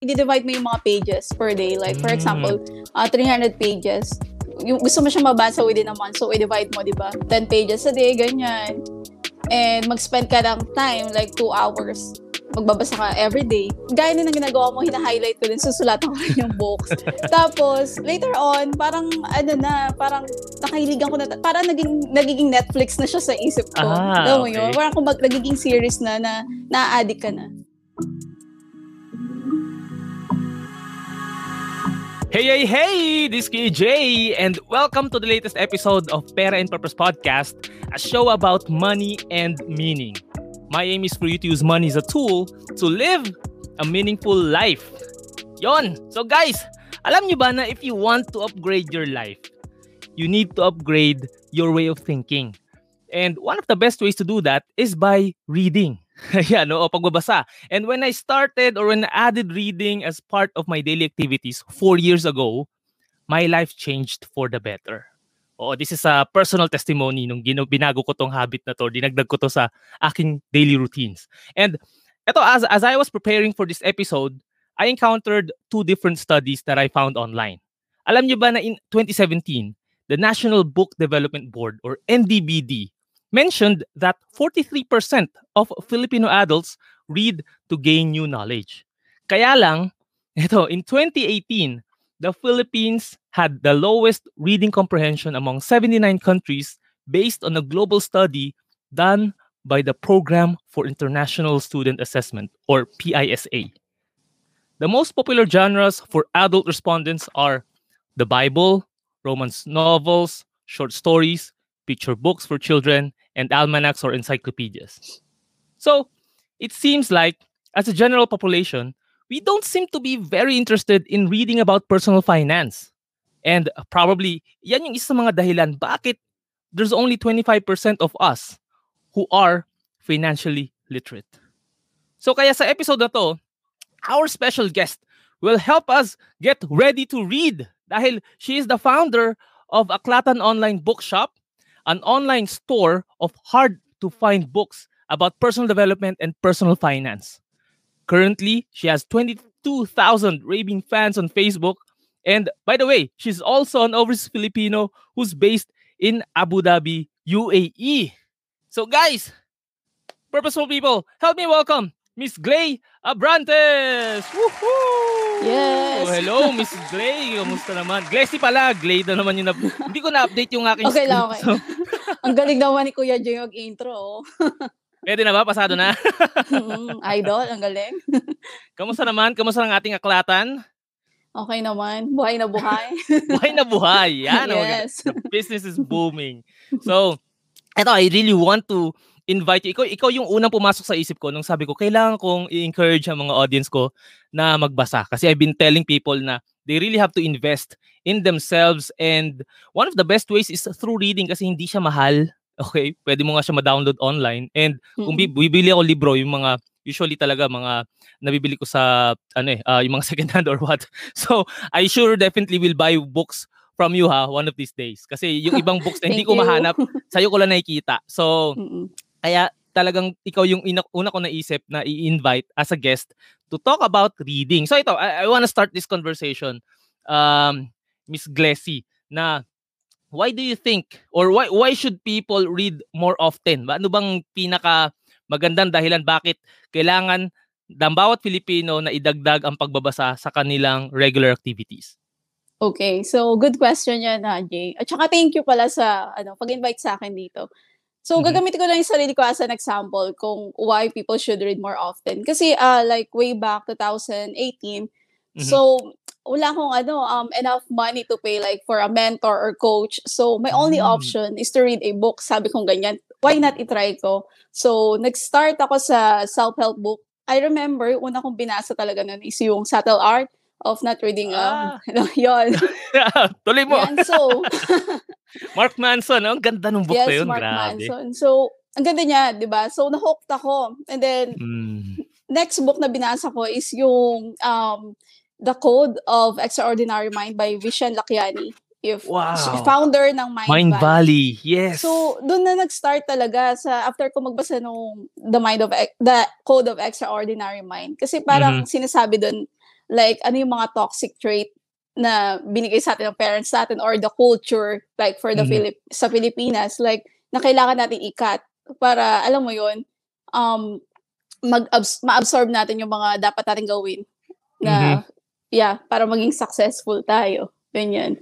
i-divide mo yung mga pages per day. Like, for example, uh, 300 pages. Yung, gusto mo siya mabasa within a month, so i-divide mo, di ba? 10 pages a day, ganyan. And mag-spend ka ng time, like 2 hours magbabasa ka every day. Gaya din ng ginagawa mo, hina-highlight ko din, susulatan ko rin yung books. Tapos, later on, parang, ano na, parang nakahiligan ko na, parang naging, nagiging Netflix na siya sa isip ko. Ah, Alam mo okay. yun? Parang kung mag, nagiging series na, na na-addict ka na. Hey, hey, hey! This is KJ, and welcome to the latest episode of Pera and Purpose Podcast, a show about money and meaning. My aim is for you to use money as a tool to live a meaningful life. Yon! So guys, alam nyo ba na if you want to upgrade your life, you need to upgrade your way of thinking. And one of the best ways to do that is by reading. Yan, no? o pagbabasa. And when I started or when I added reading as part of my daily activities four years ago, my life changed for the better. Oo, this is a personal testimony nung gino, binago ko tong habit na to, dinagdag ko to sa aking daily routines. And eto, as, as I was preparing for this episode, I encountered two different studies that I found online. Alam niyo ba na in 2017, the National Book Development Board or NDBD mentioned that 43% of Filipino adults read to gain new knowledge. Kaya lang, ito, in 2018, the Philippines had the lowest reading comprehension among 79 countries based on a global study done by the Program for International Student Assessment or PISA. The most popular genres for adult respondents are the Bible, romance novels, short stories, picture books for children, and almanacs or encyclopedias. So, it seems like, as a general population, we don't seem to be very interested in reading about personal finance. And probably, yan yung isa mga dahilan bakit there's only 25% of us who are financially literate. So kaya sa episode na to, our special guest will help us get ready to read dahil she is the founder of Aklatan Online Bookshop, an online store of hard to find books about personal development and personal finance. Currently, she has 22,000 raving fans on Facebook. And by the way, she's also an overseas Filipino who's based in Abu Dhabi, UAE. So, guys, purposeful people, help me welcome Miss Glay Abrantes! Woohoo! Yes! Hello, Miss Glay. Kamusta naman? Glessy pala. Glay na naman yung na... Hindi ko na-update yung aking Okay lang, okay. So, Ang galing naman ni Kuya Jay mag-intro. oh. pwede na ba? Pasado na? Idol, ang galing. Kamusta naman? Kamusta ang ating aklatan? Okay naman. Buhay na buhay. Buhay na buhay. Yan. oh, yes. The business is booming. So, eto, I really want to invite you. Ikaw, ikaw yung unang pumasok sa isip ko nung sabi ko, kailangan kong i-encourage ang mga audience ko na magbasa. Kasi I've been telling people na they really have to invest in themselves and one of the best ways is through reading kasi hindi siya mahal. Okay, pwede mo nga siya ma-download online. And kung bibili ako libro, yung mga usually talaga mga nabibili ko sa ano eh, ah, yung mga second hand or what. So, I sure definitely will buy books from you ha one of these days. Kasi yung ibang books na hindi ko mahanap, sa'yo ko lang nakikita. So, Mm-mm. Kaya talagang ikaw yung ina- una ko naisip na i-invite as a guest to talk about reading. So ito, I, I want to start this conversation, um, Miss Glessy, na why do you think or why why should people read more often? Ano bang pinaka magandang dahilan bakit kailangan ng bawat Filipino na idagdag ang pagbabasa sa kanilang regular activities? Okay, so good question yan, Jay. At saka thank you pala sa ano, pag-invite sa akin dito. So, Mhm. gagamitin ko lang yung sarili ko as an example kung why people should read more often. Kasi, uh, like, way back 2018, Mhm. so, wala akong ano, um, enough money to pay like for a mentor or coach. So, my only Mm. option is to read a book. Sabi kong ganyan, why not itry ko? So, nag-start ako sa self-help book. I remember, una kong binasa talaga nun is yung Subtle Art of Not Reading. Um, yun. Tuloy mo. Yan, so, Mark Manson, oh, ang ganda ng book yes, na yun. Mark Grabe. Manson. So, ang ganda niya, di ba? So, na-hooked ako. And then, Mm. next book na binasa ko is yung um, The Code of Extraordinary Mind by Vishen Lakiani. If Wow. founder ng Mind, Mind Valley. Valley, yes. So, doon na nag-start talaga sa after ko magbasa nung The Mind of The Code of Extraordinary Mind. Kasi Mm-hmm. parang sinasabi doon like ano yung mga toxic trait na binigay sa atin ng parents natin or the culture like for the Mhm. Philip sa Pilipinas like na kailangan natin ikat para alam mo yon um mag ma-absorb natin yung mga dapat natin gawin na yeah para maging successful tayo ganyan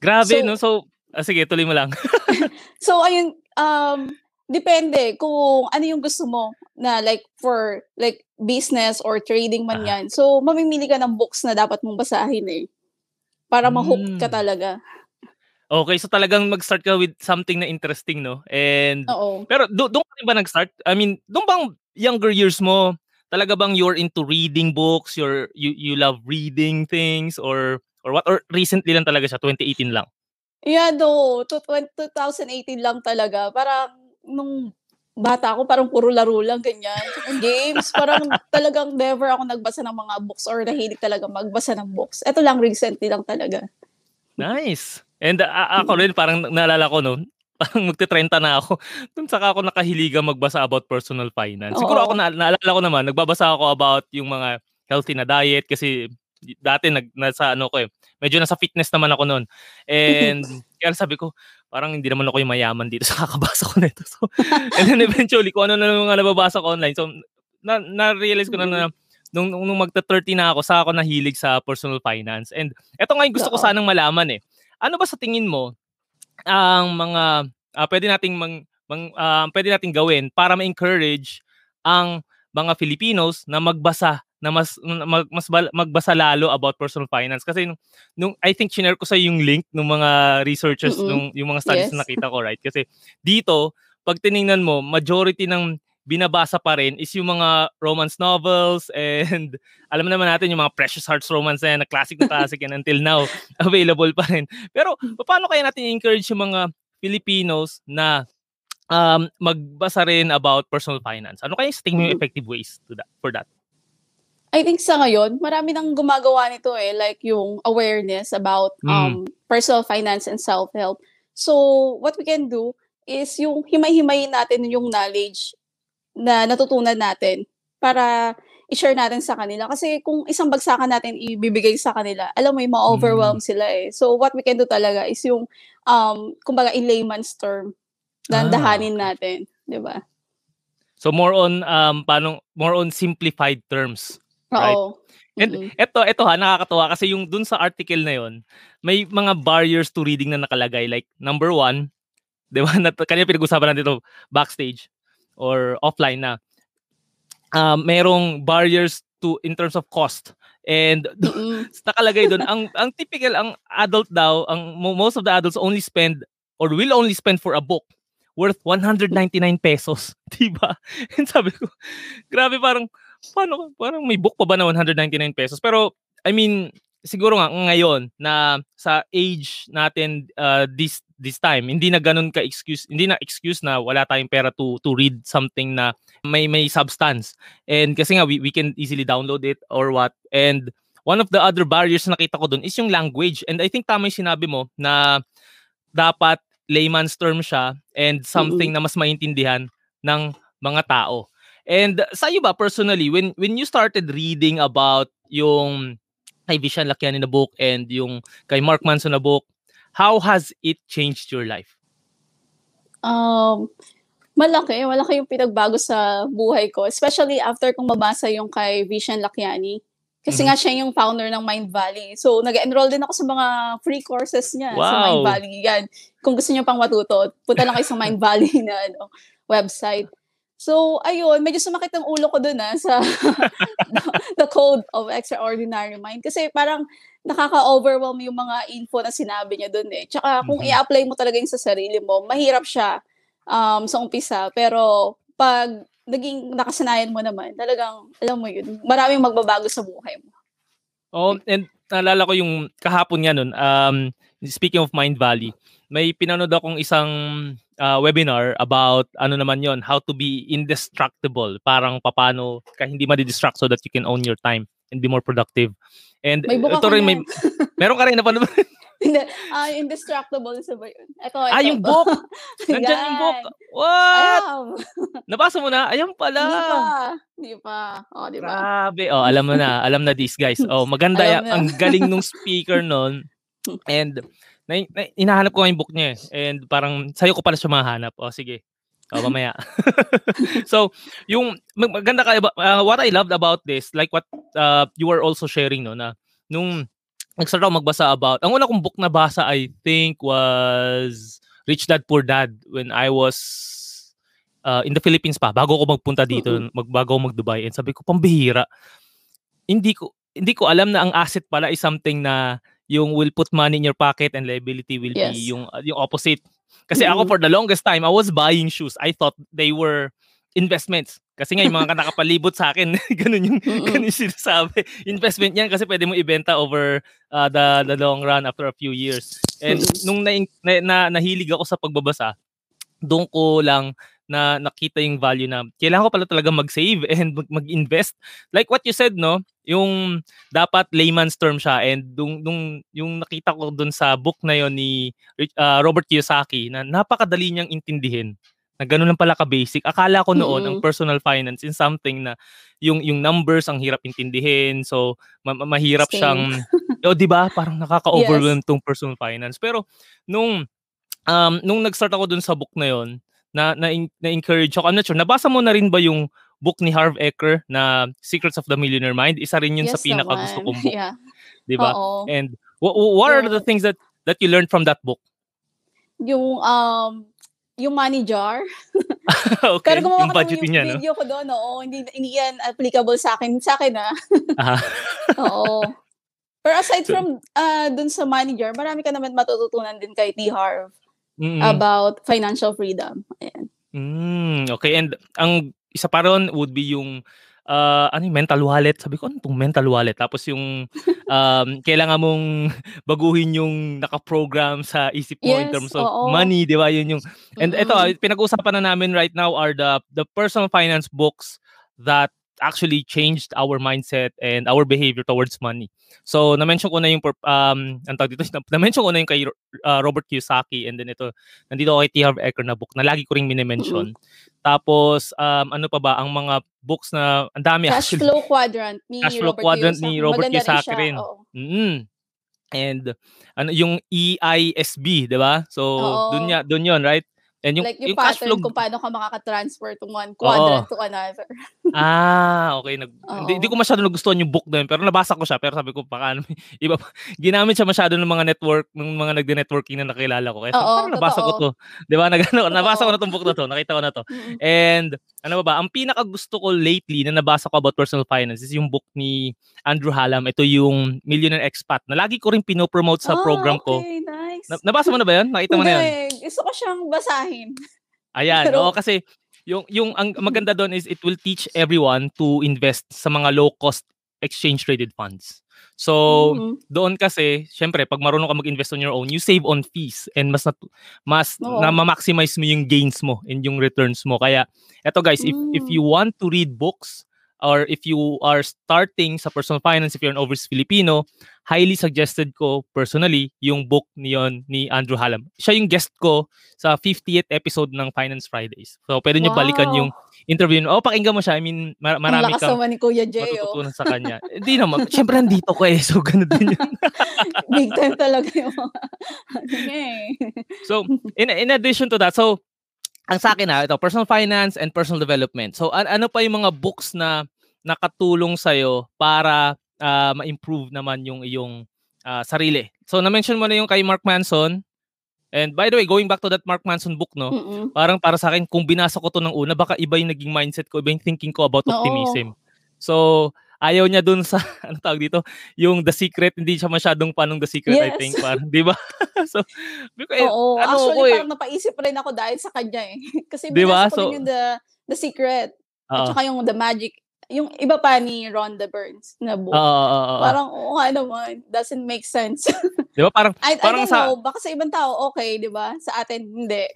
Grabe, So- no? So, ah, sige, tuloy mo lang. So ayun um depende kung ano yung gusto mo na like for like business or trading man Ah. yan. So mamimili ka ng books na dapat mong basahin eh. Para ma-hook ka talaga. Okay, so talagang mag-start ka with something na interesting, no? And, Oo. pero do, doon ka rin ba nag-start? I mean, doon bang younger years mo, talaga bang you're into reading books, you're, you, you love reading things, or, or what? Or recently lang talaga siya, 2018 lang? Yeah, no. To, 2018 lang talaga. Parang nung bata ako, parang puro laro lang, ganyan. Games, parang talagang never ako nagbasa ng mga books or nahilig talaga magbasa ng books. Ito lang, recently lang talaga. Nice. And uh, ako rin, parang naalala ko, no? Parang magte-30 na ako. Doon saka ako nakahiliga magbasa about personal finance. Siguro Oo. ako, na, naalala ko naman, nagbabasa ako about yung mga healthy na diet kasi dati nag, nasa ano ko eh, medyo nasa fitness naman ako noon. And kaya sabi ko, parang hindi naman ako yung mayaman dito sa kakabasa ko nito. So, and then eventually, kung ano na mga nababasa ko online. So, na, na-realize ko na na nung, nung, nung magta-30 na ako, saka ako nahilig sa personal finance. And eto nga yung gusto ko sanang malaman eh. Ano ba sa tingin mo ang mga ah, pwede nating mang, mang ah, pwede nating gawin para ma-encourage ang mga Filipinos na magbasa na mas na mag, mas bal- magbasa lalo about personal finance kasi nung, nung I think share ko sa yung link ng mga researchers Mm-mm. nung yung mga studies na Yes. nakita ko right kasi dito pag tiningnan mo majority ng binabasa pa rin is yung mga romance novels and alam naman natin yung mga Precious Hearts romance na yan, na classic na classic and until now available pa rin. Pero paano kaya natin encourage yung mga Filipinos na um, magbasa rin about personal finance? Ano kaya sa tingin mo yung Mm. effective ways to that, for that? I think sa ngayon, marami nang gumagawa nito eh, like yung awareness about Mm. um personal finance and self-help. So, what we can do is yung himay-himayin natin yung knowledge na natutunan natin para i-share natin sa kanila. Kasi kung isang bagsakan natin ibibigay sa kanila, alam mo ma-overwhelm sila eh. So, what we can do talaga is yung, um, kumbaga in layman's term, Ah, dandahanin natin. di ba? So more on um paano more on simplified terms. Right. Oo. And Mm-mm. eto eto ha nakakatuwa kasi yung dun sa article na yon, may mga barriers to reading na nakalagay like number one, 'di ba? Na, kanina pinag-usapan natin ito backstage or offline na. Um, merong barriers to in terms of cost. And Mm-mm. nakalagay doon ang ang typical ang adult daw ang mo- most of the adults only spend or will only spend for a book worth 199 pesos, 'di ba? And sabi ko, grabe parang paano parang may book pa ba na 199 pesos? Pero I mean, siguro nga ngayon na sa age natin uh, this this time, hindi na ganun ka excuse, hindi na excuse na wala tayong pera to to read something na may may substance. And kasi nga we, we can easily download it or what. And one of the other barriers na nakita ko doon is yung language. And I think tama yung sinabi mo na dapat layman's term siya and something na mas maintindihan ng mga tao. And sa iyo ba personally when when you started reading about yung kay Vishan Lakiani na book and yung kay Mark Manson na book, how has it changed your life? Um, malaki, malaki yung pinagbago sa buhay ko. Especially after kong mabasa yung kay Vishan Lakiani. Kasi Mhm. nga siya yung founder ng Mind Valley. So, nag-enroll din ako sa mga free courses niya sa Mind Wow. Valley. Yan. Kung gusto niyo pang matuto, punta lang kayo sa Mind Valley na ano, website. So, ayun, medyo sumakit ang ulo ko dun ah, sa The Code of Extraordinary Mind. Kasi parang nakaka-overwhelm yung mga info na sinabi niya dun eh. Tsaka kung Mhm. i-apply mo talaga yung sa sarili mo, mahirap siya um, sa umpisa. Pero pag naging nakasanayan mo naman, talagang, alam mo yun, maraming magbabago sa buhay mo. Oh, and naalala ko yung kahapon nga nun, um, speaking of Mind Valley, may pinanood akong isang uh, webinar about ano naman yon how to be indestructible. Parang papano ka hindi madidistract so that you can own your time. and be more productive. And May book ito rin, may, meron ka rin napanood. Hindi, ah, Indestructible sa ba yun? Ito, ito. ah, yung book! Nandyan yung book! What? Alam. Nabasa mo na? Ayan pala! Hindi pa. Hindi pa. O, di ba? Grabe. Oh, alam mo na. Alam na this, guys. Oh, maganda na. Ang galing nung speaker nun. And na, na, hinahanap ko yung book niya eh. And parang sa'yo ko pala siya mahanap. Oh, sige. Oh, mamaya. so, yung mag- maganda ka uh, what I loved about this, like what uh, you were also sharing no na nung nag-start ako magbasa about, ang una kong book na basa I think was Rich Dad Poor Dad when I was uh, in the Philippines pa bago ako magpunta dito, Mm-mm. mag, bago ako mag-Dubai and sabi ko pambihira. Hindi ko hindi ko alam na ang asset pala is something na yung will put money in your pocket and liability will Yes. be yung uh, yung opposite. Kasi ako Mm-mm. for the longest time I was buying shoes. I thought they were investments. Kasi nga yung mga nakapalibot sa akin, ganun yung Mm-mm. ganun yung sinasabi. Investment yan kasi pwede mo ibenta over uh, the the long run after a few years. And Mm. nung na, na, na, nahilig ako sa pagbabasa, doon ko lang na nakita yung value na kailangan ko pala talaga mag-save and mag- mag-invest. Like what you said, no? Yung dapat layman's term siya and dung, dung, yung nakita ko doon sa book na yon ni uh, Robert Kiyosaki na napakadali niyang intindihin na ganun lang pala ka-basic. Akala ko noon ang Mm. personal finance is something na yung yung numbers ang hirap intindihin. So ma- ma- mahirap Same. siyang o di ba? Parang nakaka-overwhelm tong personal finance. Pero nung um nung nag-start ako dun sa book na yon, na na, na encourage ako. I'm not sure. Nabasa mo na rin ba yung book ni Harv Eker na Secrets of the Millionaire Mind? Isa rin yun sa Yes pinaka gusto naman. kong book, Yeah. 'di ba? And wh- wh- what are the things that that you learned from that book? Yung, um, yung money jar. okay, Pero gumawa yung budgeting niya, no? video ko doon, oo. Hindi, hindi yan applicable sa akin. Sa akin, ah. Aha. Oo. Pero aside So- from uh, dun sa money jar, marami ka naman matututunan din kay T. Harv Mm-mm. about financial freedom. Ayan. Mm, okay, and ang isa pa ron would be yung ah, ano yung mental wallet. Sabi ko, ano mental wallet? Tapos yung um, kailangan mong baguhin yung naka-program sa isip mo in Yes, terms of oo. money, di ba? Yun yung And ito, Mm-mm. pinag-uusapan na namin right now are the the personal finance books that actually changed our mindset and our behavior towards money. So, na-mention ko na yung um ang tawag dito, na- na-mention ko na yung kay uh, Robert Kiyosaki and then ito nandito kay T. Harv Eker na book na lagi ko ring minimension. Tapos um ano pa ba ang mga books na ang dami Cash actually. Flow Quadrant ni Cash Flow Robert Quadrant Kiyosaki. ni Robert Maganda rin Kiyosaki rin. oo. Mm. And ano yung E EISB, 'di ba? So, Oo. dun ya, dun 'yon, right? And yung, like yung, yung cash pattern flow kung paano ka makaka-transfer to one quadrant to another. Ah, okay. Nag, hindi, hindi ko masyado nagustuhan yung book na yun, pero nabasa ko siya. Pero sabi ko, baka ano, iba pa. Ginamit siya masyado ng mga network, ng mga nagde-networking na nakilala ko. Kaya sabi, Oo, parang nabasa ko to. Di ba? Nag, ano, nabasa ko na tong book na to. Nakita ko na to. And ano ba ba, ang pinaka gusto ko lately na nabasa ko about personal finance is yung book ni Andrew Hallam. Ito yung Millionaire Expat na lagi ko rin pinopromote sa Ah, program ko. Okay, nice. Na, nabasa mo na ba yun? Nakita mo na? Hindi, gusto ko siyang basahin. Ayan, Pero- oo kasi yung yung ang maganda doon is it will teach everyone to invest sa mga low cost exchange traded funds. So, Mhm. doon kasi, syempre, pag marunong ka mag-invest on your own, you save on fees and mas nat- mas Oo. na ma-maximize mo yung gains mo and yung returns mo. Kaya, eto guys, if if Mm. you want to read books or if you are starting sa personal finance, if you're an overseas Filipino, highly suggested ko personally yung book niyon ni Andrew Hallam. Siya yung guest ko sa 50th episode ng Finance Fridays. So, pwede niyo balikan Wow. yung interview. Oh, pakinggan mo siya. I mean, mar- marami naman ni Kuya Jay, oh. matututunan sa kanya. Hindi naman. Siyempre, nandito ko eh. So, ganun din yun. Big time talaga yung eh. So, in, in addition to that, so, ang sa akin ha, ito, personal finance and personal development. So, an- ano pa yung mga books na nakatulong sa'yo para ah, ma-improve naman yung iyong ah, sarili? So, na-mention mo na yung kay Mark Manson. And by the way, going back to that Mark Manson book, no? Mm-mm. parang para sa akin, kung binasa ko to ng una, baka iba yung naging mindset ko, iba yung thinking ko about Oo. optimism. So, ayaw niya dun sa, ano tawag dito, yung The Secret, hindi siya masyadong panong The Secret, I Yes. think. Parang, di ba? so, because, eh, Oo, ano actually ko eh, parang napaisip rin ako dahil sa kanya eh. Kasi Di ba? binasa ko So- din yung the, the Secret oo. at saka yung The Magic, yung iba pa ni Rhonda Burns na book. Oo, oo, oo, oo. Parang, oo nga naman, doesn't make sense. Di ba? Parang, I, I Parang don't sa- know, baka sa ibang tao okay, di ba? Sa atin, hindi.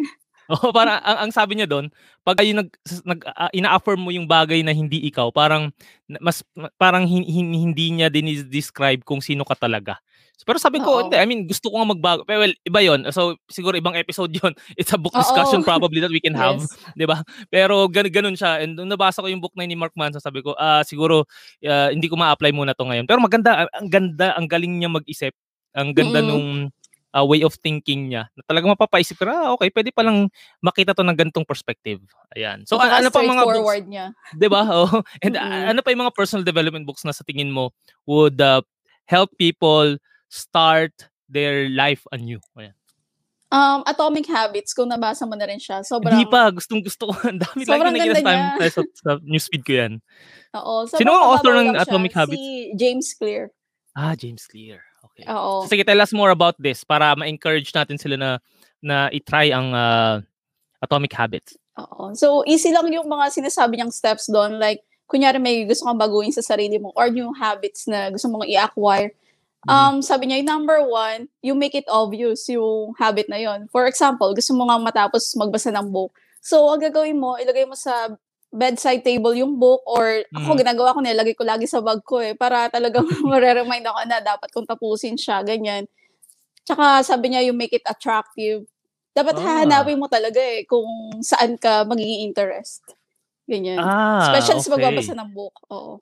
Oo, para ang, ang sabi niya doon, pag ay nag, nag uh, ina-affirm mo yung bagay na hindi ikaw, parang mas parang hin, hin, hindi niya din describe kung sino ka talaga. Pero sabi ko, Oo. hindi, I mean, gusto ko nga magbago. Well, iba yon So, siguro ibang episode yon It's a book discussion Oo. probably that we can have. yes. di ba Pero gan ganun siya. And nung nabasa ko yung book na ni Mark Manson, sabi ko, ah uh, siguro, uh, hindi ko ma-apply muna to ngayon. Pero maganda, ang ganda, ang galing niya mag-isip. Ang ganda mm-hmm. nung uh, way of thinking niya na talagang mapapaisip ka, ah, okay, pwede palang makita to ng ganitong perspective. Ayan. So, ano pa mga books? niya. 'Di ba? Oh. And mm-hmm. ano pa yung mga personal development books na sa tingin mo would uh, help people start their life anew? Ayan. Um, Atomic Habits, kung nabasa mo na rin siya. Sobrang... Hindi pa, gustong gusto ko. Ang dami sobrang lagi na time sa, sa newsfeed ko yan. Oo. Sino ang author ng Atomic siya? Habits? Si James Clear. Ah, James Clear. Okay. Oo. So, sige, tell us more about this para ma-encourage natin sila na na i-try ang uh, Atomic Habits. Oo. So, easy lang yung mga sinasabi niyang steps doon. Like, kunyari may gusto kang baguhin sa sarili mo or new habits na gusto mong i-acquire Mm-hmm. Um, sabi niya, number one, you make it obvious yung habit na yon. For example, gusto mo nga matapos magbasa ng book. So, ang gagawin mo, ilagay mo sa bedside table yung book or ako mm. ginagawa ko nilagay ko lagi sa bag ko eh para talagang mare-remind ako na dapat kong tapusin siya, ganyan. Tsaka sabi niya, you make it attractive. Dapat ah. hahanapin mo talaga eh kung saan ka magiging interest. Ganyan. Ah, Especially okay. sa pagbabasa ng book. Oo.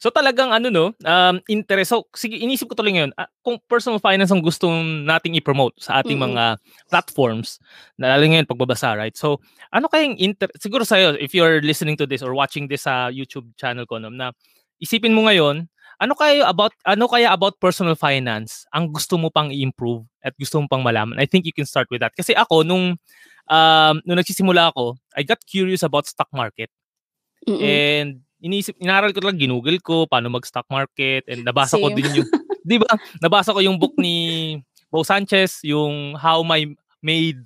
So talagang ano no, um, interest. So sige, inisip ko tuloy ngayon, uh, kung personal finance ang gusto nating i-promote sa ating mm-hmm. mga platforms, lalo ngayon pagbabasa, right? So ano kayang inter siguro sa'yo, if you're listening to this or watching this sa YouTube channel ko, no, na isipin mo ngayon, ano kaya about ano kaya about personal finance ang gusto mo pang i-improve at gusto mo pang malaman? I think you can start with that. Kasi ako nung um, nung nagsisimula ako, I got curious about stock market. Mm-hmm. And iniisip, inaral ko lang, ginugol ko, paano mag-stock market, and nabasa Same. ko din yung, di ba, nabasa ko yung book ni Bo Sanchez, yung How My Maid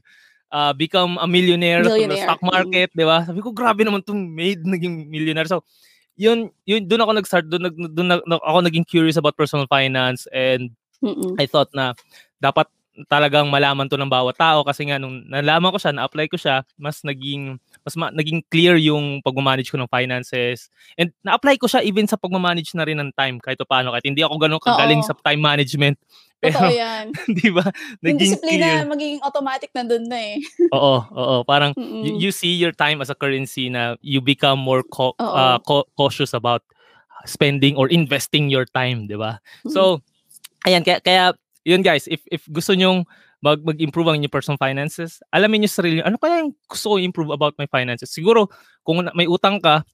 uh, Become a Millionaire, millionaire. sa stock market, mm. di ba? Sabi ko, grabe naman tong maid naging millionaire. So, yun, yun doon ako nag-start, doon, doon, doon ako naging curious about personal finance and Mm-mm. I thought na dapat talagang malaman to ng bawat tao kasi nga nung nalaman ko siya, na-apply ko siya, mas naging mas ma- naging clear yung pagmamanage ko ng finances. And na-apply ko siya even sa pagmamanage na rin ng time kahit paano kahit hindi ako ganoon kagaling Oo. sa time management. Pero, Totoo yan. di ba? Naging disiplina clear. magiging automatic na doon na eh. oo, oo. Parang you, you see your time as a currency na you become more co- uh, co- cautious about spending or investing your time, di ba? So, ayan, kaya, kaya yun guys, if if gusto nyong mag mag-improve ang inyong personal finances, alamin niyo sarili ano kaya yung gusto ko improve about my finances. Siguro kung may utang ka,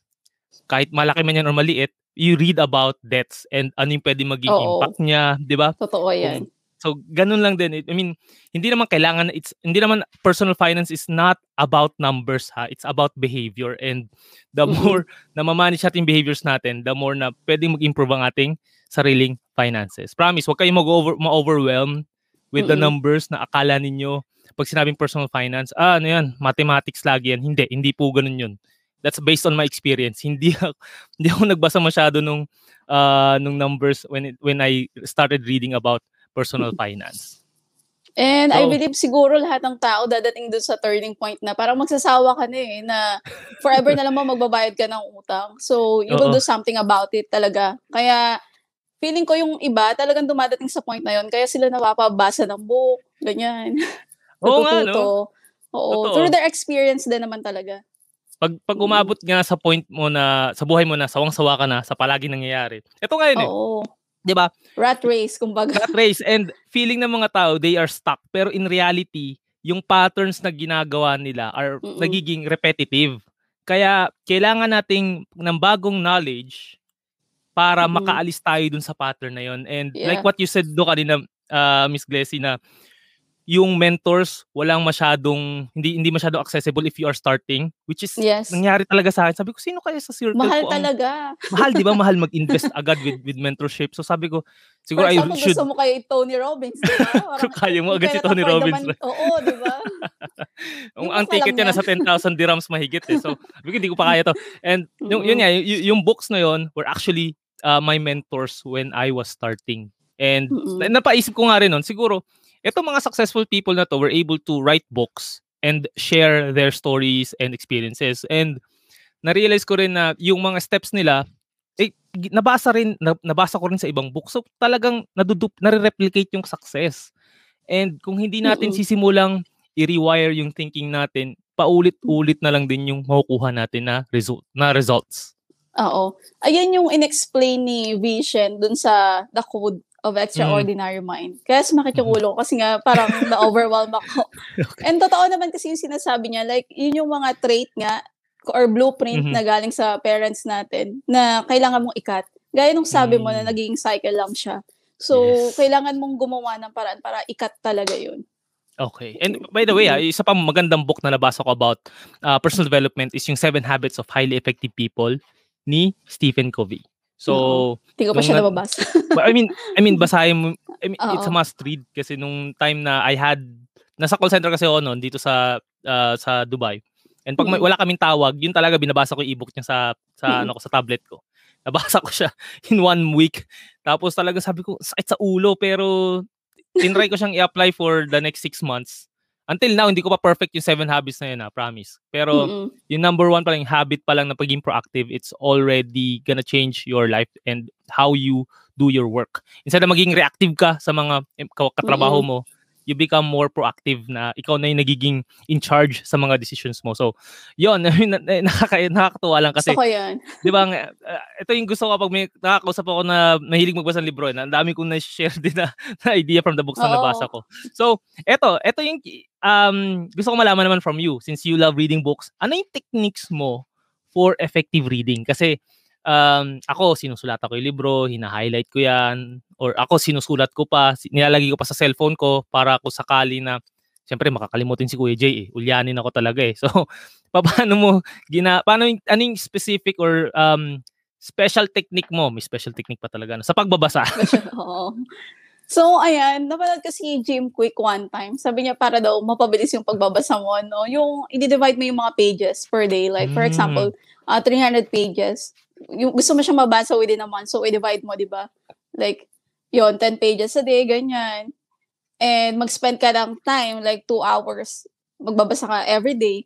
kahit malaki man yan or maliit, you read about debts and ano yung pwede maging Oo. impact niya, 'di ba? Totoo 'yan. So, ganun lang din. I mean, hindi naman kailangan, it's, hindi naman personal finance is not about numbers ha. It's about behavior. And the mm-hmm. more na mamanage natin behaviors natin, the more na pwedeng mag-improve ang ating sariling finances. Promise, huwag kayong mag-over, ma-overwhelm with mm-hmm. the numbers na akala ninyo pag sinabing personal finance, ah, ano yan, mathematics lagi yan. Hindi, hindi po ganun yun. That's based on my experience. Hindi ako, hindi ako nagbasa masyado nung uh, nung numbers when it, when I started reading about personal finance. And so, I believe siguro lahat ng tao dadating dun sa turning point na parang magsasawa ka na eh, na forever na lang mo magbabayad ka ng utang. So, you will do something about it talaga. Kaya, feeling ko yung iba talagang dumadating sa point na yon kaya sila napapabasa ng book, ganyan. Oo nga, no? Oo, Totoo. through their experience din naman talaga. Pag pag mm. umabot nga sa point mo na sa buhay mo na sawang-sawa ka na sa palagi nangyayari. Ito ngayon eh. Oo. 'Di ba? Rat race kumbaga. Rat race and feeling ng mga tao they are stuck pero in reality yung patterns na ginagawa nila are Mm-mm. nagiging repetitive. Kaya kailangan nating ng bagong knowledge para mm-hmm. makaalis tayo dun sa pattern na yon. And yeah. like what you said do kanina uh, Miss Glessy na yung mentors walang masyadong hindi hindi masyado accessible if you are starting which is yes. nangyari talaga sa akin. Sabi ko sino kaya sa circle mahal ko ang, talaga. mahal di ba? Mahal mag-invest agad with with mentorship. So sabi ko siguro I should gusto mo kay Tony Robbins di ba? Kaya mo agad si Tony Robbins naman, oo di ba? Ang, ang ticket niya nasa 10,000 dirhams mahigit eh. So hindi ko pa kaya to. And yung yun nga yung, yung books na yon were actually uh, my mentors when I was starting and mm-hmm. napaisip ko nga rin nun siguro Itong mga successful people na to were able to write books and share their stories and experiences. And na-realize ko rin na yung mga steps nila, eh, nabasa rin, nabasa ko rin sa ibang book. So talagang nadudup, nare-replicate yung success. And kung hindi natin mm-hmm. sisimulang i-rewire yung thinking natin, paulit-ulit na lang din yung makukuha natin na result na results. Oo. Ayan yung inexplain ni Vision dun sa The Code of Extraordinary mm. Mind. Kaya sumakit ulo kasi nga parang na-overwhelm ako. okay. And totoo naman kasi yung sinasabi niya, like, yun yung mga trait nga or blueprint mm-hmm. na galing sa parents natin na kailangan mong ikat. Gaya nung sabi mm. mo na mm. naging cycle lang siya. So, yes. kailangan mong gumawa ng paraan para ikat talaga yun. Okay. And by the way, ah, isa pa magandang book na nabasa ko about uh, personal development is yung Seven Habits of Highly Effective People ni Stephen Covey. So, hindi ko pa siya na, nababasa. I mean, I mean basahin mo I mean, it's a must read kasi nung time na I had nasa call center kasi ako noon dito sa uh, sa Dubai. And pag may, wala kaming tawag, yun talaga binabasa ko yung ebook niya sa sa ano ko sa tablet ko. Nabasa ko siya in one week. Tapos talaga sabi ko, sakit sa ulo pero tinry ko siyang i-apply for the next six months. Until now, hindi ko pa perfect yung seven habits na yun, ha, promise. Pero Mm-mm. yung number one pa lang, habit pa lang na pagiging proactive, it's already gonna change your life and how you do your work. Instead na maging reactive ka sa mga katrabaho Mm-mm. mo, you become more proactive na ikaw na yung nagiging in charge sa mga decisions mo. So, yun, nakaka nakakatuwa lang kasi. Gusto ko yan. di ba, uh, ito yung gusto ko kapag may nakakausap ako na mahilig magbasa ng libro. Eh, na, ang dami kong na-share din na, na idea from the books Oo. na nabasa ko. So, ito, ito yung um, gusto ko malaman naman from you, since you love reading books, ano yung techniques mo for effective reading? Kasi, um, ako, sinusulat ko yung libro, hina-highlight ko yan, or ako, sinusulat ko pa, nilalagay ko pa sa cellphone ko para ako sakali na, siyempre, makakalimutin si Kuya Jay eh. Ulyanin ako talaga eh. So, paano mo, gina, paano, ano yung specific or um, special technique mo? May special technique pa talaga no? sa pagbabasa. Oo. So, ayan, napanood ko si Jim Quick one time. Sabi niya para daw mapabilis yung pagbabasa mo, no? Yung, i-divide mo yung mga pages per day. Like, for mm. example, uh, 300 pages yung gusto mo siyang mabasa within a month, so i-divide mo, di ba? Like, yon 10 pages a day, ganyan. And mag-spend ka ng time, like 2 hours, magbabasa ka every day.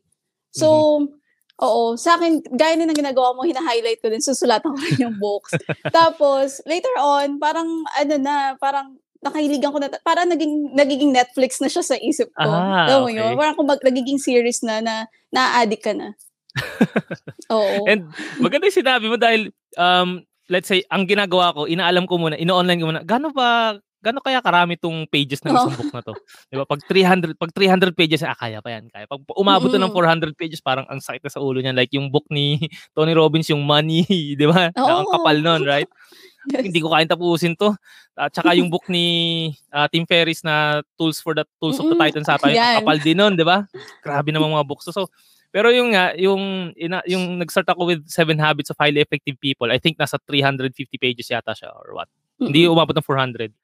So, mm-hmm. Oo, sa akin, gaya din ng ginagawa mo, hina-highlight ko din, susulatan ko rin yung books. Tapos, later on, parang, ano na, parang nakahiligan ko na, parang naging, nagiging Netflix na siya sa isip ko. Ah, Alam mo okay. yun? Parang kung mag, nagiging series na, na na-addict ka na. Oo. And maganda yung sinabi mo dahil um, let's say, ang ginagawa ko, inaalam ko muna, ino-online ko muna, gano ba, gano kaya karami tong pages ng isang oh. book na to? 'Di ba? Pag 300, pag 300 pages, ah, kaya pa yan, kaya. Pag umabot mm-hmm. ng 400 pages, parang ang sakit na sa ulo niyan. Like yung book ni Tony Robbins, yung Money, 'di ba? Oh. Ang kapal noon, right? Yes. Hindi ko kain tapusin to. At saka yung book ni uh, Tim Ferriss na Tools for the Tools mm-hmm. of the Titan sa kapal din noon, 'di ba? Grabe naman mga books. So, pero yung nga, yung, ina, yung nag-start ako with Seven Habits of Highly Effective People, I think nasa 350 pages yata siya or what. Mm-hmm. Hindi umabot ng 400.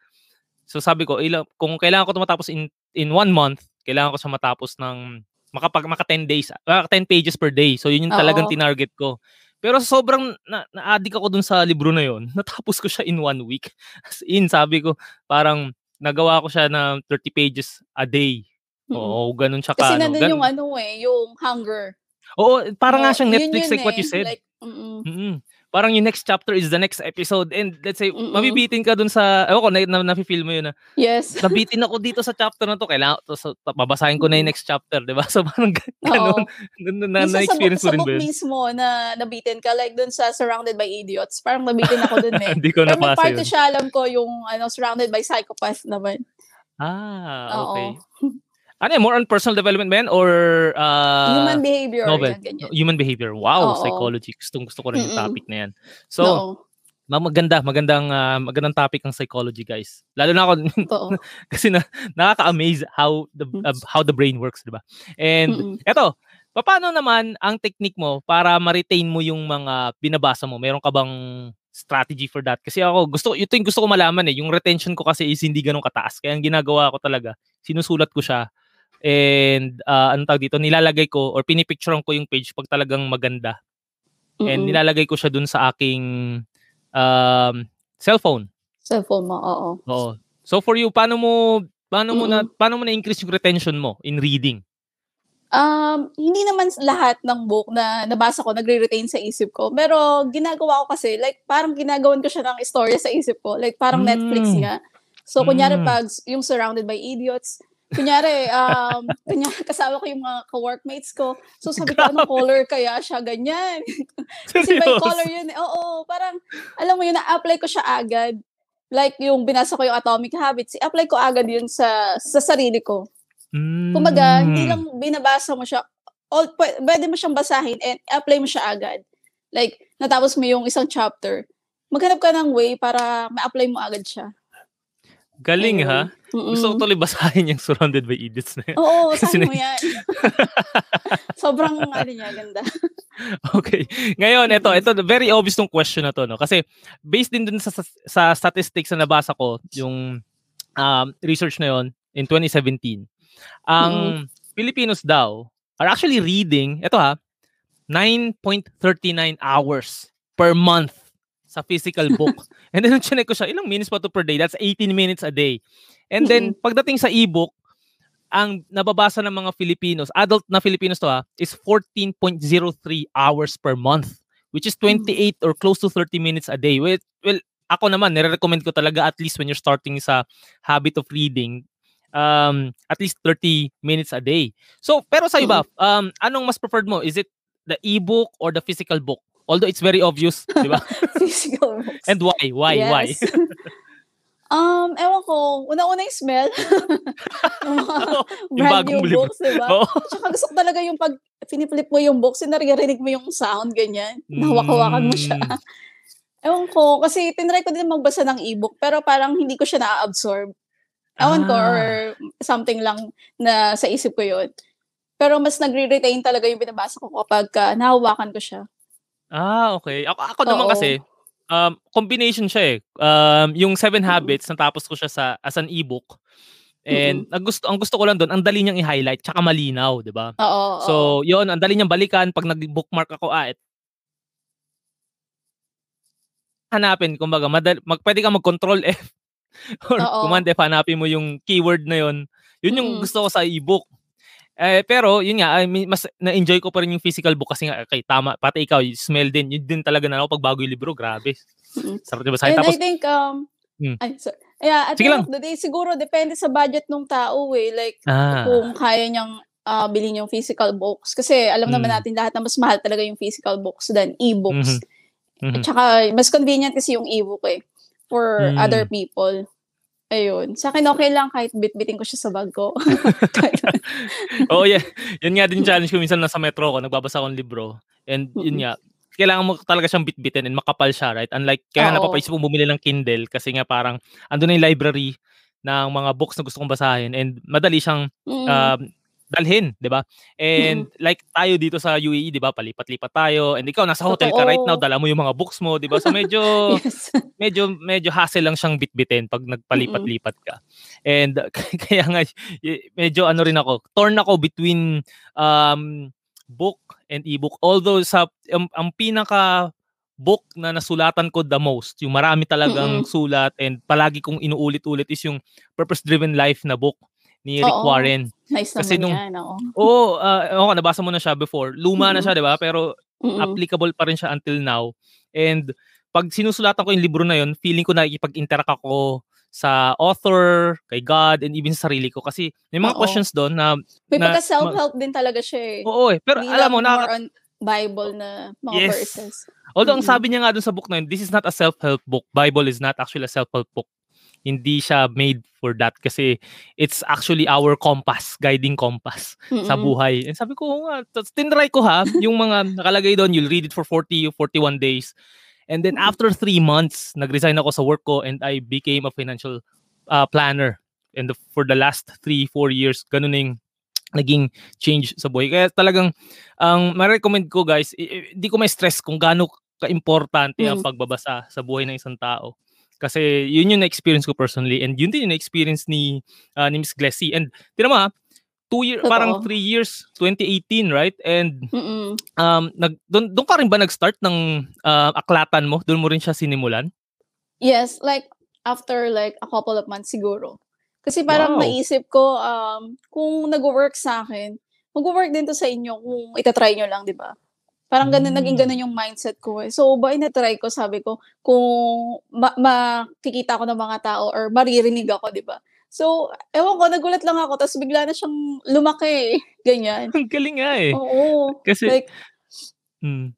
So sabi ko, ilang, kung kailangan ko matapos in, in one month, kailangan ko siya matapos ng makapag maka 10 days, uh, 10 pages per day. So yun yung talagang Oo. tinarget ko. Pero sobrang na, na-addict ako dun sa libro na yon. Natapos ko siya in one week. As in, sabi ko, parang nagawa ko siya na 30 pages a day. Oo, ganun siya Kasi ka, nandun yung ano eh, yung hunger. Oo, parang nga siyang Netflix like what you eh, said. Like, mm-mm. Mm-mm. Parang yung next chapter is the next episode and let's say Mm-mm. mabibitin ka dun sa ko na, na, na feel mo yun na. Yes. nabitin ako dito sa chapter na to kailangan to, so, babasahin ko na yung next chapter, 'di ba? So parang ganun na, na, na, experience mo rin ba? mismo na nabitin ka like dun sa Surrounded by Idiots. Parang nabitin ako dun eh. Hindi ko na Pero may part siya alam ko yung ano Surrounded by Psychopaths naman. Ah, okay. Oo. Ano more on personal development ba or uh, human behavior? Novel. Yan, Human behavior. Wow, Oo. psychology. Gustong gusto ko rin yung topic na yan. So, no. maganda, magandang uh, magandang topic ang psychology, guys. Lalo na ako kasi na nakaka-amaze how the uh, how the brain works, 'di ba? And Mm-mm. eto, paano naman ang technique mo para ma-retain mo yung mga binabasa mo? Meron ka bang strategy for that? Kasi ako gusto ito yung gusto ko malaman eh. Yung retention ko kasi is hindi ganun kataas. Kaya ang ginagawa ko talaga, sinusulat ko siya And uh, anong tawag dito, nilalagay ko or pinipicturean ko yung page pag talagang maganda. Mm-hmm. And nilalagay ko siya dun sa aking um, cellphone. Cellphone mo, oo. Oo. So for you, paano mo paano mm-hmm. mo na paano mo na increase yung retention mo in reading? Um, hindi naman lahat ng book na nabasa ko nagre-retain sa isip ko. Pero ginagawa ko kasi, like, parang ginagawan ko siya ng istorya sa isip ko. Like, parang Mm. Netflix nga. So, kunyari Mm. pag yung Surrounded by Idiots, kunyari, um, kunyari, kasama ko yung mga ka-workmates ko. So, sabi ko, anong color kaya siya ganyan? Kasi by color yun. eh. Oo, parang, alam mo yun, na-apply ko siya agad. Like, yung binasa ko yung Atomic Habits, i-apply ko agad yun sa, sa sarili ko. Mm. Kumbaga, hindi lang binabasa mo siya, all, pw- pwede mo siyang basahin and apply mo siya agad. Like, natapos mo yung isang chapter, maghanap ka ng way para ma-apply mo agad siya. Galing Ayun. ha? Mm-mm. Gusto ko tuloy basahin yung Surrounded by Idiots na yun. Oo, sabi mo yan. Sobrang, ano niya, ganda. Okay. Ngayon, ito, ito very obvious tong question na to, no? Kasi based din dun sa, sa, sa statistics na nabasa ko, yung um, research na yon in 2017, ang Filipinos daw are actually reading, ito ha, 9.39 hours per month sa physical book. And then, chinek ko siya, ilang minutes pa to per day? That's 18 minutes a day. And then, pagdating sa ebook, ang nababasa ng mga Filipinos, adult na Filipinos to ha, is 14.03 hours per month, which is 28 or close to 30 minutes a day. Well, well ako naman, nire-recommend ko talaga at least when you're starting sa habit of reading, um, at least 30 minutes a day. So, pero sa iba, um, anong mas preferred mo? Is it the ebook or the physical book? Although it's very obvious, di ba? Physical books. And why? Why? Why? Yes. um, ewan ko, una-una yung smell. yung mga yung brand new libro. books, diba? Oo. Tsaka gusto ko talaga yung pag piniflip mo yung books, yung naririnig mo yung sound, ganyan. Nahawak-hawakan mo siya. Mm. Ewan ko, kasi tinry ko din magbasa ng ebook, pero parang hindi ko siya na-absorb. Ewan ko, Ah. or something lang na sa isip ko yun. Pero mas nagre-retain talaga yung binabasa ko kapag ka nahawakan ko siya. Ah, okay. Ako, ako naman kasi, um, combination siya eh. Um, yung Seven Mm. Habits, natapos ko siya sa, as an ebook. And ang gusto, ang gusto ko lang doon, ang dali niyang i-highlight, tsaka malinaw, di ba? Oo, So, oo. yun, ang dali niyang balikan pag nag-bookmark ako, ah, et- hanapin, kumbaga, madal, mag, pwede ka mag-control F or Oo. command F, hanapin mo yung keyword na yun. Yun yung Mm. gusto ko sa ebook. Eh, pero, yun nga, I mean, mas na-enjoy ko pa rin yung physical book kasi nga, okay, tama, pati ikaw, yung smell din, yun din talaga na ako pag bago yung libro, grabe. Mm. Sarap diba sa'yo. And Tapos, I think, um, Hmm. ay, so, yeah, at Sige lang. the day, siguro depende sa budget ng tao eh. Like, ah, kung kaya niyang ah, bilhin yung physical books. Kasi alam naman Mm. natin lahat na mas mahal talaga yung physical books than e-books. mhm. At saka, mas convenient kasi yung e-book eh for Mm. other people. Ayun. Sa akin, okay lang kahit bitbitin ko siya sa bag ko. Oo, yeah. Yun nga din challenge ko minsan nasa metro ko, nagbabasa akong libro. And yun nga, kailangan mo talaga siyang bitbitin and makapal siya, right? Unlike, kaya Oo. napapaisip kong bumili ng Kindle kasi nga parang andun na yung library ng mga books na gusto kong basahin and madali siyang Mm. um, dalhin, 'di ba? And like tayo dito sa UAE, 'di ba? Palipat-lipat tayo. And ikaw nasa hotel ka right now, Totoo. dala mo yung mga books mo, 'di ba? So medyo yes. medyo medyo hassle lang siyang bitbitin pag nagpalipat-lipat ka. And kaya nga medyo ano rin ako, torn ako between um book and ebook. Although sa ang, ang pinaka book na nasulatan ko the most, yung marami talagang Mm-mm. sulat and palagi kong inuulit-ulit is yung Purpose-Driven Life na book ni Rick Oo. Warren. Nice Kasi nung- yan. Oo. Oo, uh, ako nabasa mo na siya before. Luma na Mm-mm. siya, 'di ba? Pero Mm-mm. applicable pa rin siya until now. And pag sinusulatan ko yung libro na yun, feeling ko nakikipag-interact ako sa author, kay God, and even sa sarili ko. Kasi may mga Oo. questions doon na, May na- pagka self-help din talaga siya eh. oo eh. Pero Hindi alam mo, na, on Bible na mga Yes. verses. although ang Mm-mm. sabi niya nga doon sa book na yun, this is not a self-help book. Bible is not actually a self-help book. Hindi siya made for that kasi it's actually our compass, guiding compass. sa Mm-mm. buhay. And sabi ko, "Oo nga, tapos tinry ko ha, yung mga nakalagay doon, you'll read it for 40 or 41 days. And then after three months, nag-resign ako sa work ko and I became a financial uh, planner. And the, for the last three, four years, ganun na yung naging change sa buhay. Kaya talagang, ang ma-recommend ko guys, hindi ko may stress kung gaano ka-importante ang Mm. pagbabasa sa buhay ng isang tao. Kasi yun yung na-experience ko personally and yun din yung na-experience ni, uh, ni Miss Glessy. And tinan mo ha, two year, parang Totoo. three years, 2018, right? And Mm-mm. um, nag, doon, doon ka rin ba nag-start ng uh, aklatan mo? Doon mo rin siya sinimulan? Yes, like after like a couple of months siguro. Kasi parang Wow. naisip ko um kung nag-work sa akin, mag-work din to sa inyo kung itatry nyo lang, di ba? Parang ganun, naging Hmm. ganun yung mindset ko eh. So, ba, na-try ko, sabi ko, kung ma- makikita ko ng mga tao or maririnig ako, di ba? So, ewan ko, nagulat lang ako, tapos bigla na siyang lumaki, ganyan. Ang galing nga eh. Oo. Kasi, Like, hmm,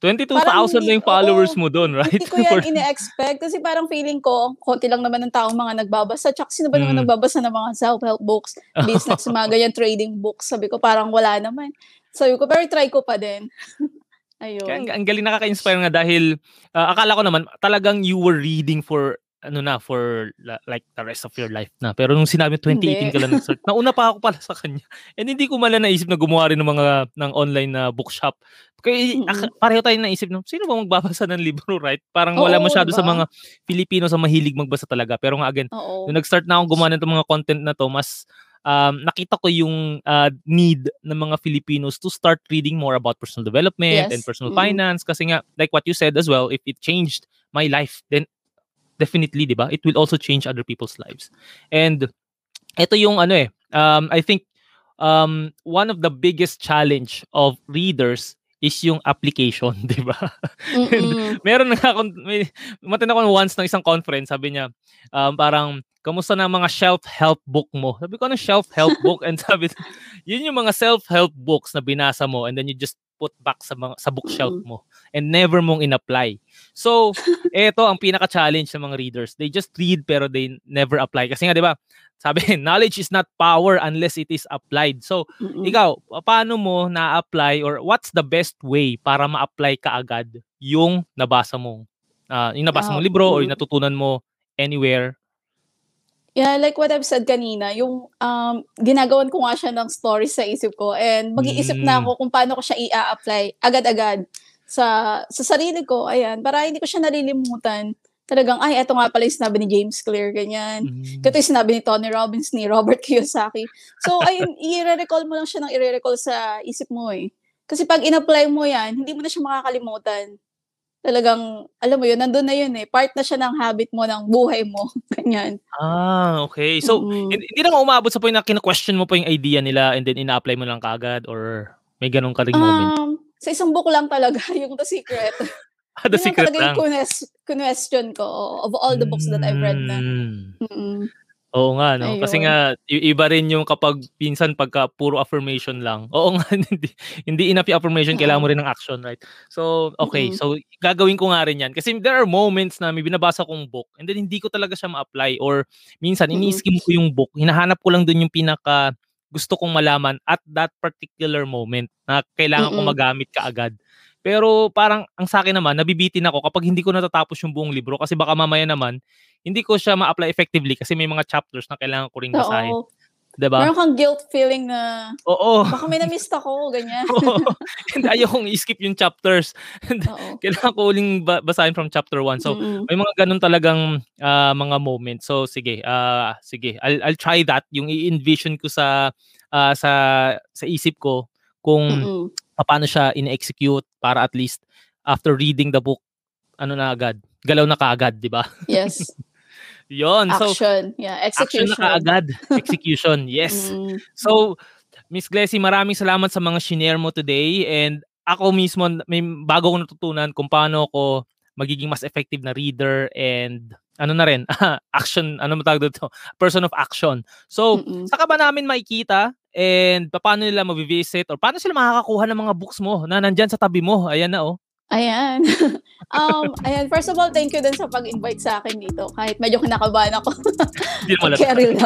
Parang 22,000 na yung followers oo. mo doon, right? Hindi ko yan ine-expect kasi parang feeling ko, konti lang naman ng taong mga nagbabasa. Tsaka sino ba naman Mm. nagbabasa ng mga self-help books, business, mga ganyan, trading books. Sabi ko, parang wala naman. Sabi ko, pero try ko pa din. Ayun. Kaya ang, ang galing nakaka-inspire nga dahil ah, akala ko naman talagang you were reading for ano na for like the rest of your life na pero nung sinabi 2018 ka lang nag-start nauna pa ako pala sa kanya and hindi ko mala naisip na gumawa rin ng mga ng online na bookshop kaya Mm-mm. ak- pareho tayo naisip no sino ba magbabasa ng libro right parang wala Oo, masyado sa diba? mga Filipino sa mahilig magbasa talaga pero nga again Oo. nung nag-start na akong gumawa ng mga content na to mas um, nakita ko yung uh, need ng mga Filipinos to start reading more about personal development Yes. and personal Mm. finance. Kasi nga like what you said as well if it changed my life then definitely 'di ba? It will also change other people's lives. And ito yung ano eh um, I think um, one of the biggest challenge of readers is yung application 'di ba? Meron na ako, may, matin ako once ng isang conference, sabi niya, um, parang, kamusta na mga self-help book mo? Sabi ko, ano self-help book? And sabi, yun yung mga self-help books na binasa mo and then you just put back sa mga sa bookshelf mo and never mong in-apply. So, eto ang pinaka-challenge ng mga readers. They just read pero they never apply. Kasi nga, di ba, sabi, knowledge is not power unless it is applied. So, Mm-mm. ikaw, paano mo na-apply or what's the best way para ma-apply ka agad yung nabasa mong ah, yung nabasa Ah, mong libro or yung mm. natutunan mo anywhere? Yeah, like what I've said kanina, yung um, ginagawan ko nga siya ng story sa isip ko and mag-iisip na Mm. ako kung paano ko siya i-apply agad-agad sa sa sarili ko. Ayan, para hindi ko siya nalilimutan. Talagang, ay, eto nga pala yung sinabi ni James Clear, ganyan. Mm. Ito yung sinabi ni Tony Robbins, ni Robert Kiyosaki. So, ayun, i-recall mo lang siya ng i-recall sa isip mo eh. Kasi pag in-apply mo yan, hindi mo na siya makakalimutan. Talagang, alam mo yun, nandun na yun eh. Part na siya ng habit mo, ng buhay mo. Ganyan. Ah, okay. So, Mm-mm. hindi, naman umabot sa point na kina-question mo pa yung idea nila and then ina-apply mo lang kaagad or may ganun ka moment? Um, sa isang book lang talaga, yung The Secret. Ah, the Yun secret lang. yung kunes- question ko of all the books that I've read na. Mm. Oo nga, no? Kasi Ayun. nga, i- iba rin yung kapag pinsan pagka puro affirmation lang. Oo nga, hindi, hindi enough yung affirmation, kailangan mo rin ng action, right? So, okay. Mm-mm. So, gagawin ko nga rin yan. Kasi there are moments na may binabasa kong book and then hindi ko talaga siya ma-apply or minsan, Mm-mm. ini-skim ko yung book. Hinahanap ko lang dun yung pinaka gusto kong malaman at that particular moment na kailangan ko Mm-mm. magamit kaagad. Pero parang ang sa akin naman, nabibitin ako kapag hindi ko natatapos yung buong libro kasi baka mamaya naman, hindi ko siya ma-apply effectively kasi may mga chapters na kailangan ko ring basahin. Oo. 'Di ba? Meron kang guilt feeling na, Oo. baka may na-miss ako, ganyan. Oo. And ayokong i-skip yung chapters. And kailangan ko uling ba- basahin from chapter 1. So, Mm-mm. may mga ganun talagang ah, mga moments. So, sige. ah sige. I'll, I'll try that. Yung i-envision ko sa ah, sa sa isip ko kung Mm-mm. Paano siya in-execute para at least after reading the book, ano na agad, galaw na kaagad, di ba? Yes. Yon. So, Action. Yeah, action execution. na kaagad. Execution. Yes. Mm. So, Miss Glessy, maraming salamat sa mga shinare mo today and ako mismo may bago ko natutunan kung paano ako magiging mas effective na reader and ano na rin, action, ano mo tawag dito? Person of action. So, Mm-mm. saka ba namin makikita and paano nila mabivisit or paano sila makakakuha ng mga books mo na nandyan sa tabi mo? Ayan na oh. Ayan. um, ayan, first of all, thank you din sa pag-invite sa akin dito. Kahit medyo kinakabahan ako. Hindi mo lang.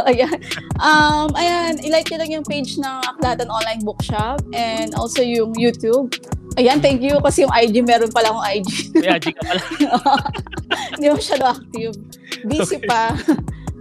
Ayan. Um, ayan, ilike nyo lang yung page ng Aklatan Online Bookshop and also yung YouTube. Ayan, thank you kasi yung IG, meron pala akong IG. Kaya ka pala. Hindi masyado active. Busy Okay. pa.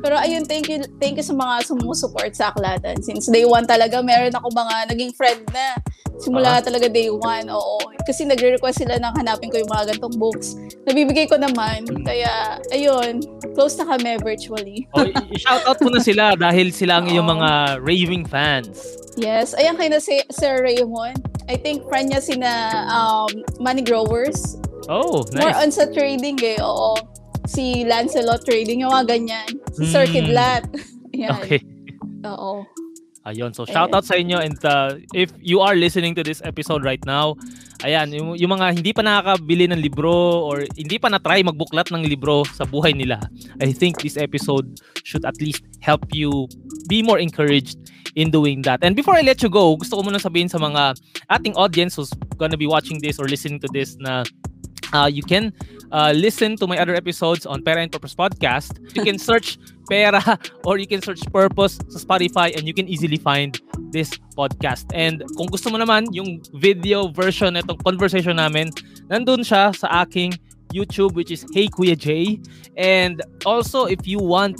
Pero ayun, thank you, thank you sa mga sumusupport sa Aklatan. Since day one talaga, meron ako mga naging friend na. Simula talaga day one, oo. Kasi nagre-request sila nang hanapin ko yung mga gantong books. Nabibigay ko naman. Kaya, ayun, close na kami virtually. oh, i- i-shoutout mo na sila dahil sila ang iyong mga raving fans. Yes. Ayan kay na si Sir Raymond. I think friend niya sina um, Money Growers. Oh, More nice. on sa trading eh, oo. Si Lancelot Trading, yung mga ganyan. Si Sir Mm. Kidlat. Ayan. Okay. Oo. Ayun. So shout out sa inyo and uh, if you are listening to this episode right now, ayan, yung, yung mga hindi pa nakakabili ng libro or hindi pa na-try magbuklat ng libro sa buhay nila, I think this episode should at least help you be more encouraged in doing that. And before I let you go, gusto ko muna sabihin sa mga ating audience who's gonna be watching this or listening to this na uh, you can uh, listen to my other episodes on Pera and Purpose Podcast. You can search Pera or you can search Purpose sa Spotify and you can easily find this podcast. And kung gusto mo naman yung video version nitong conversation namin, nandun siya sa aking YouTube which is Hey Kuya J. And also if you want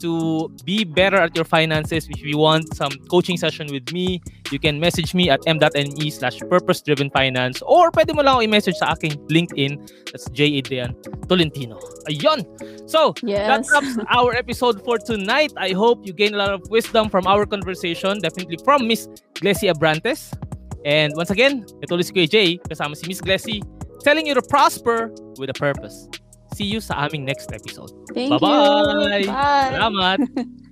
to be better at your finances, if you want some coaching session with me, you can message me at m.me slash purpose-driven finance or pwede mo lang ako i-message sa aking LinkedIn. That's J. Adrian Tolentino. Ayun! So, Yes. that wraps our episode for tonight. I hope you gain a lot of wisdom from our conversation, definitely from Miss Glessy Abrantes. And once again, ito ulit si Kuya Jay, kasama si Miss Glessy, telling you to prosper with a purpose. See you sa aming next episode. Thank Bye-bye. you. Bye. Salamat!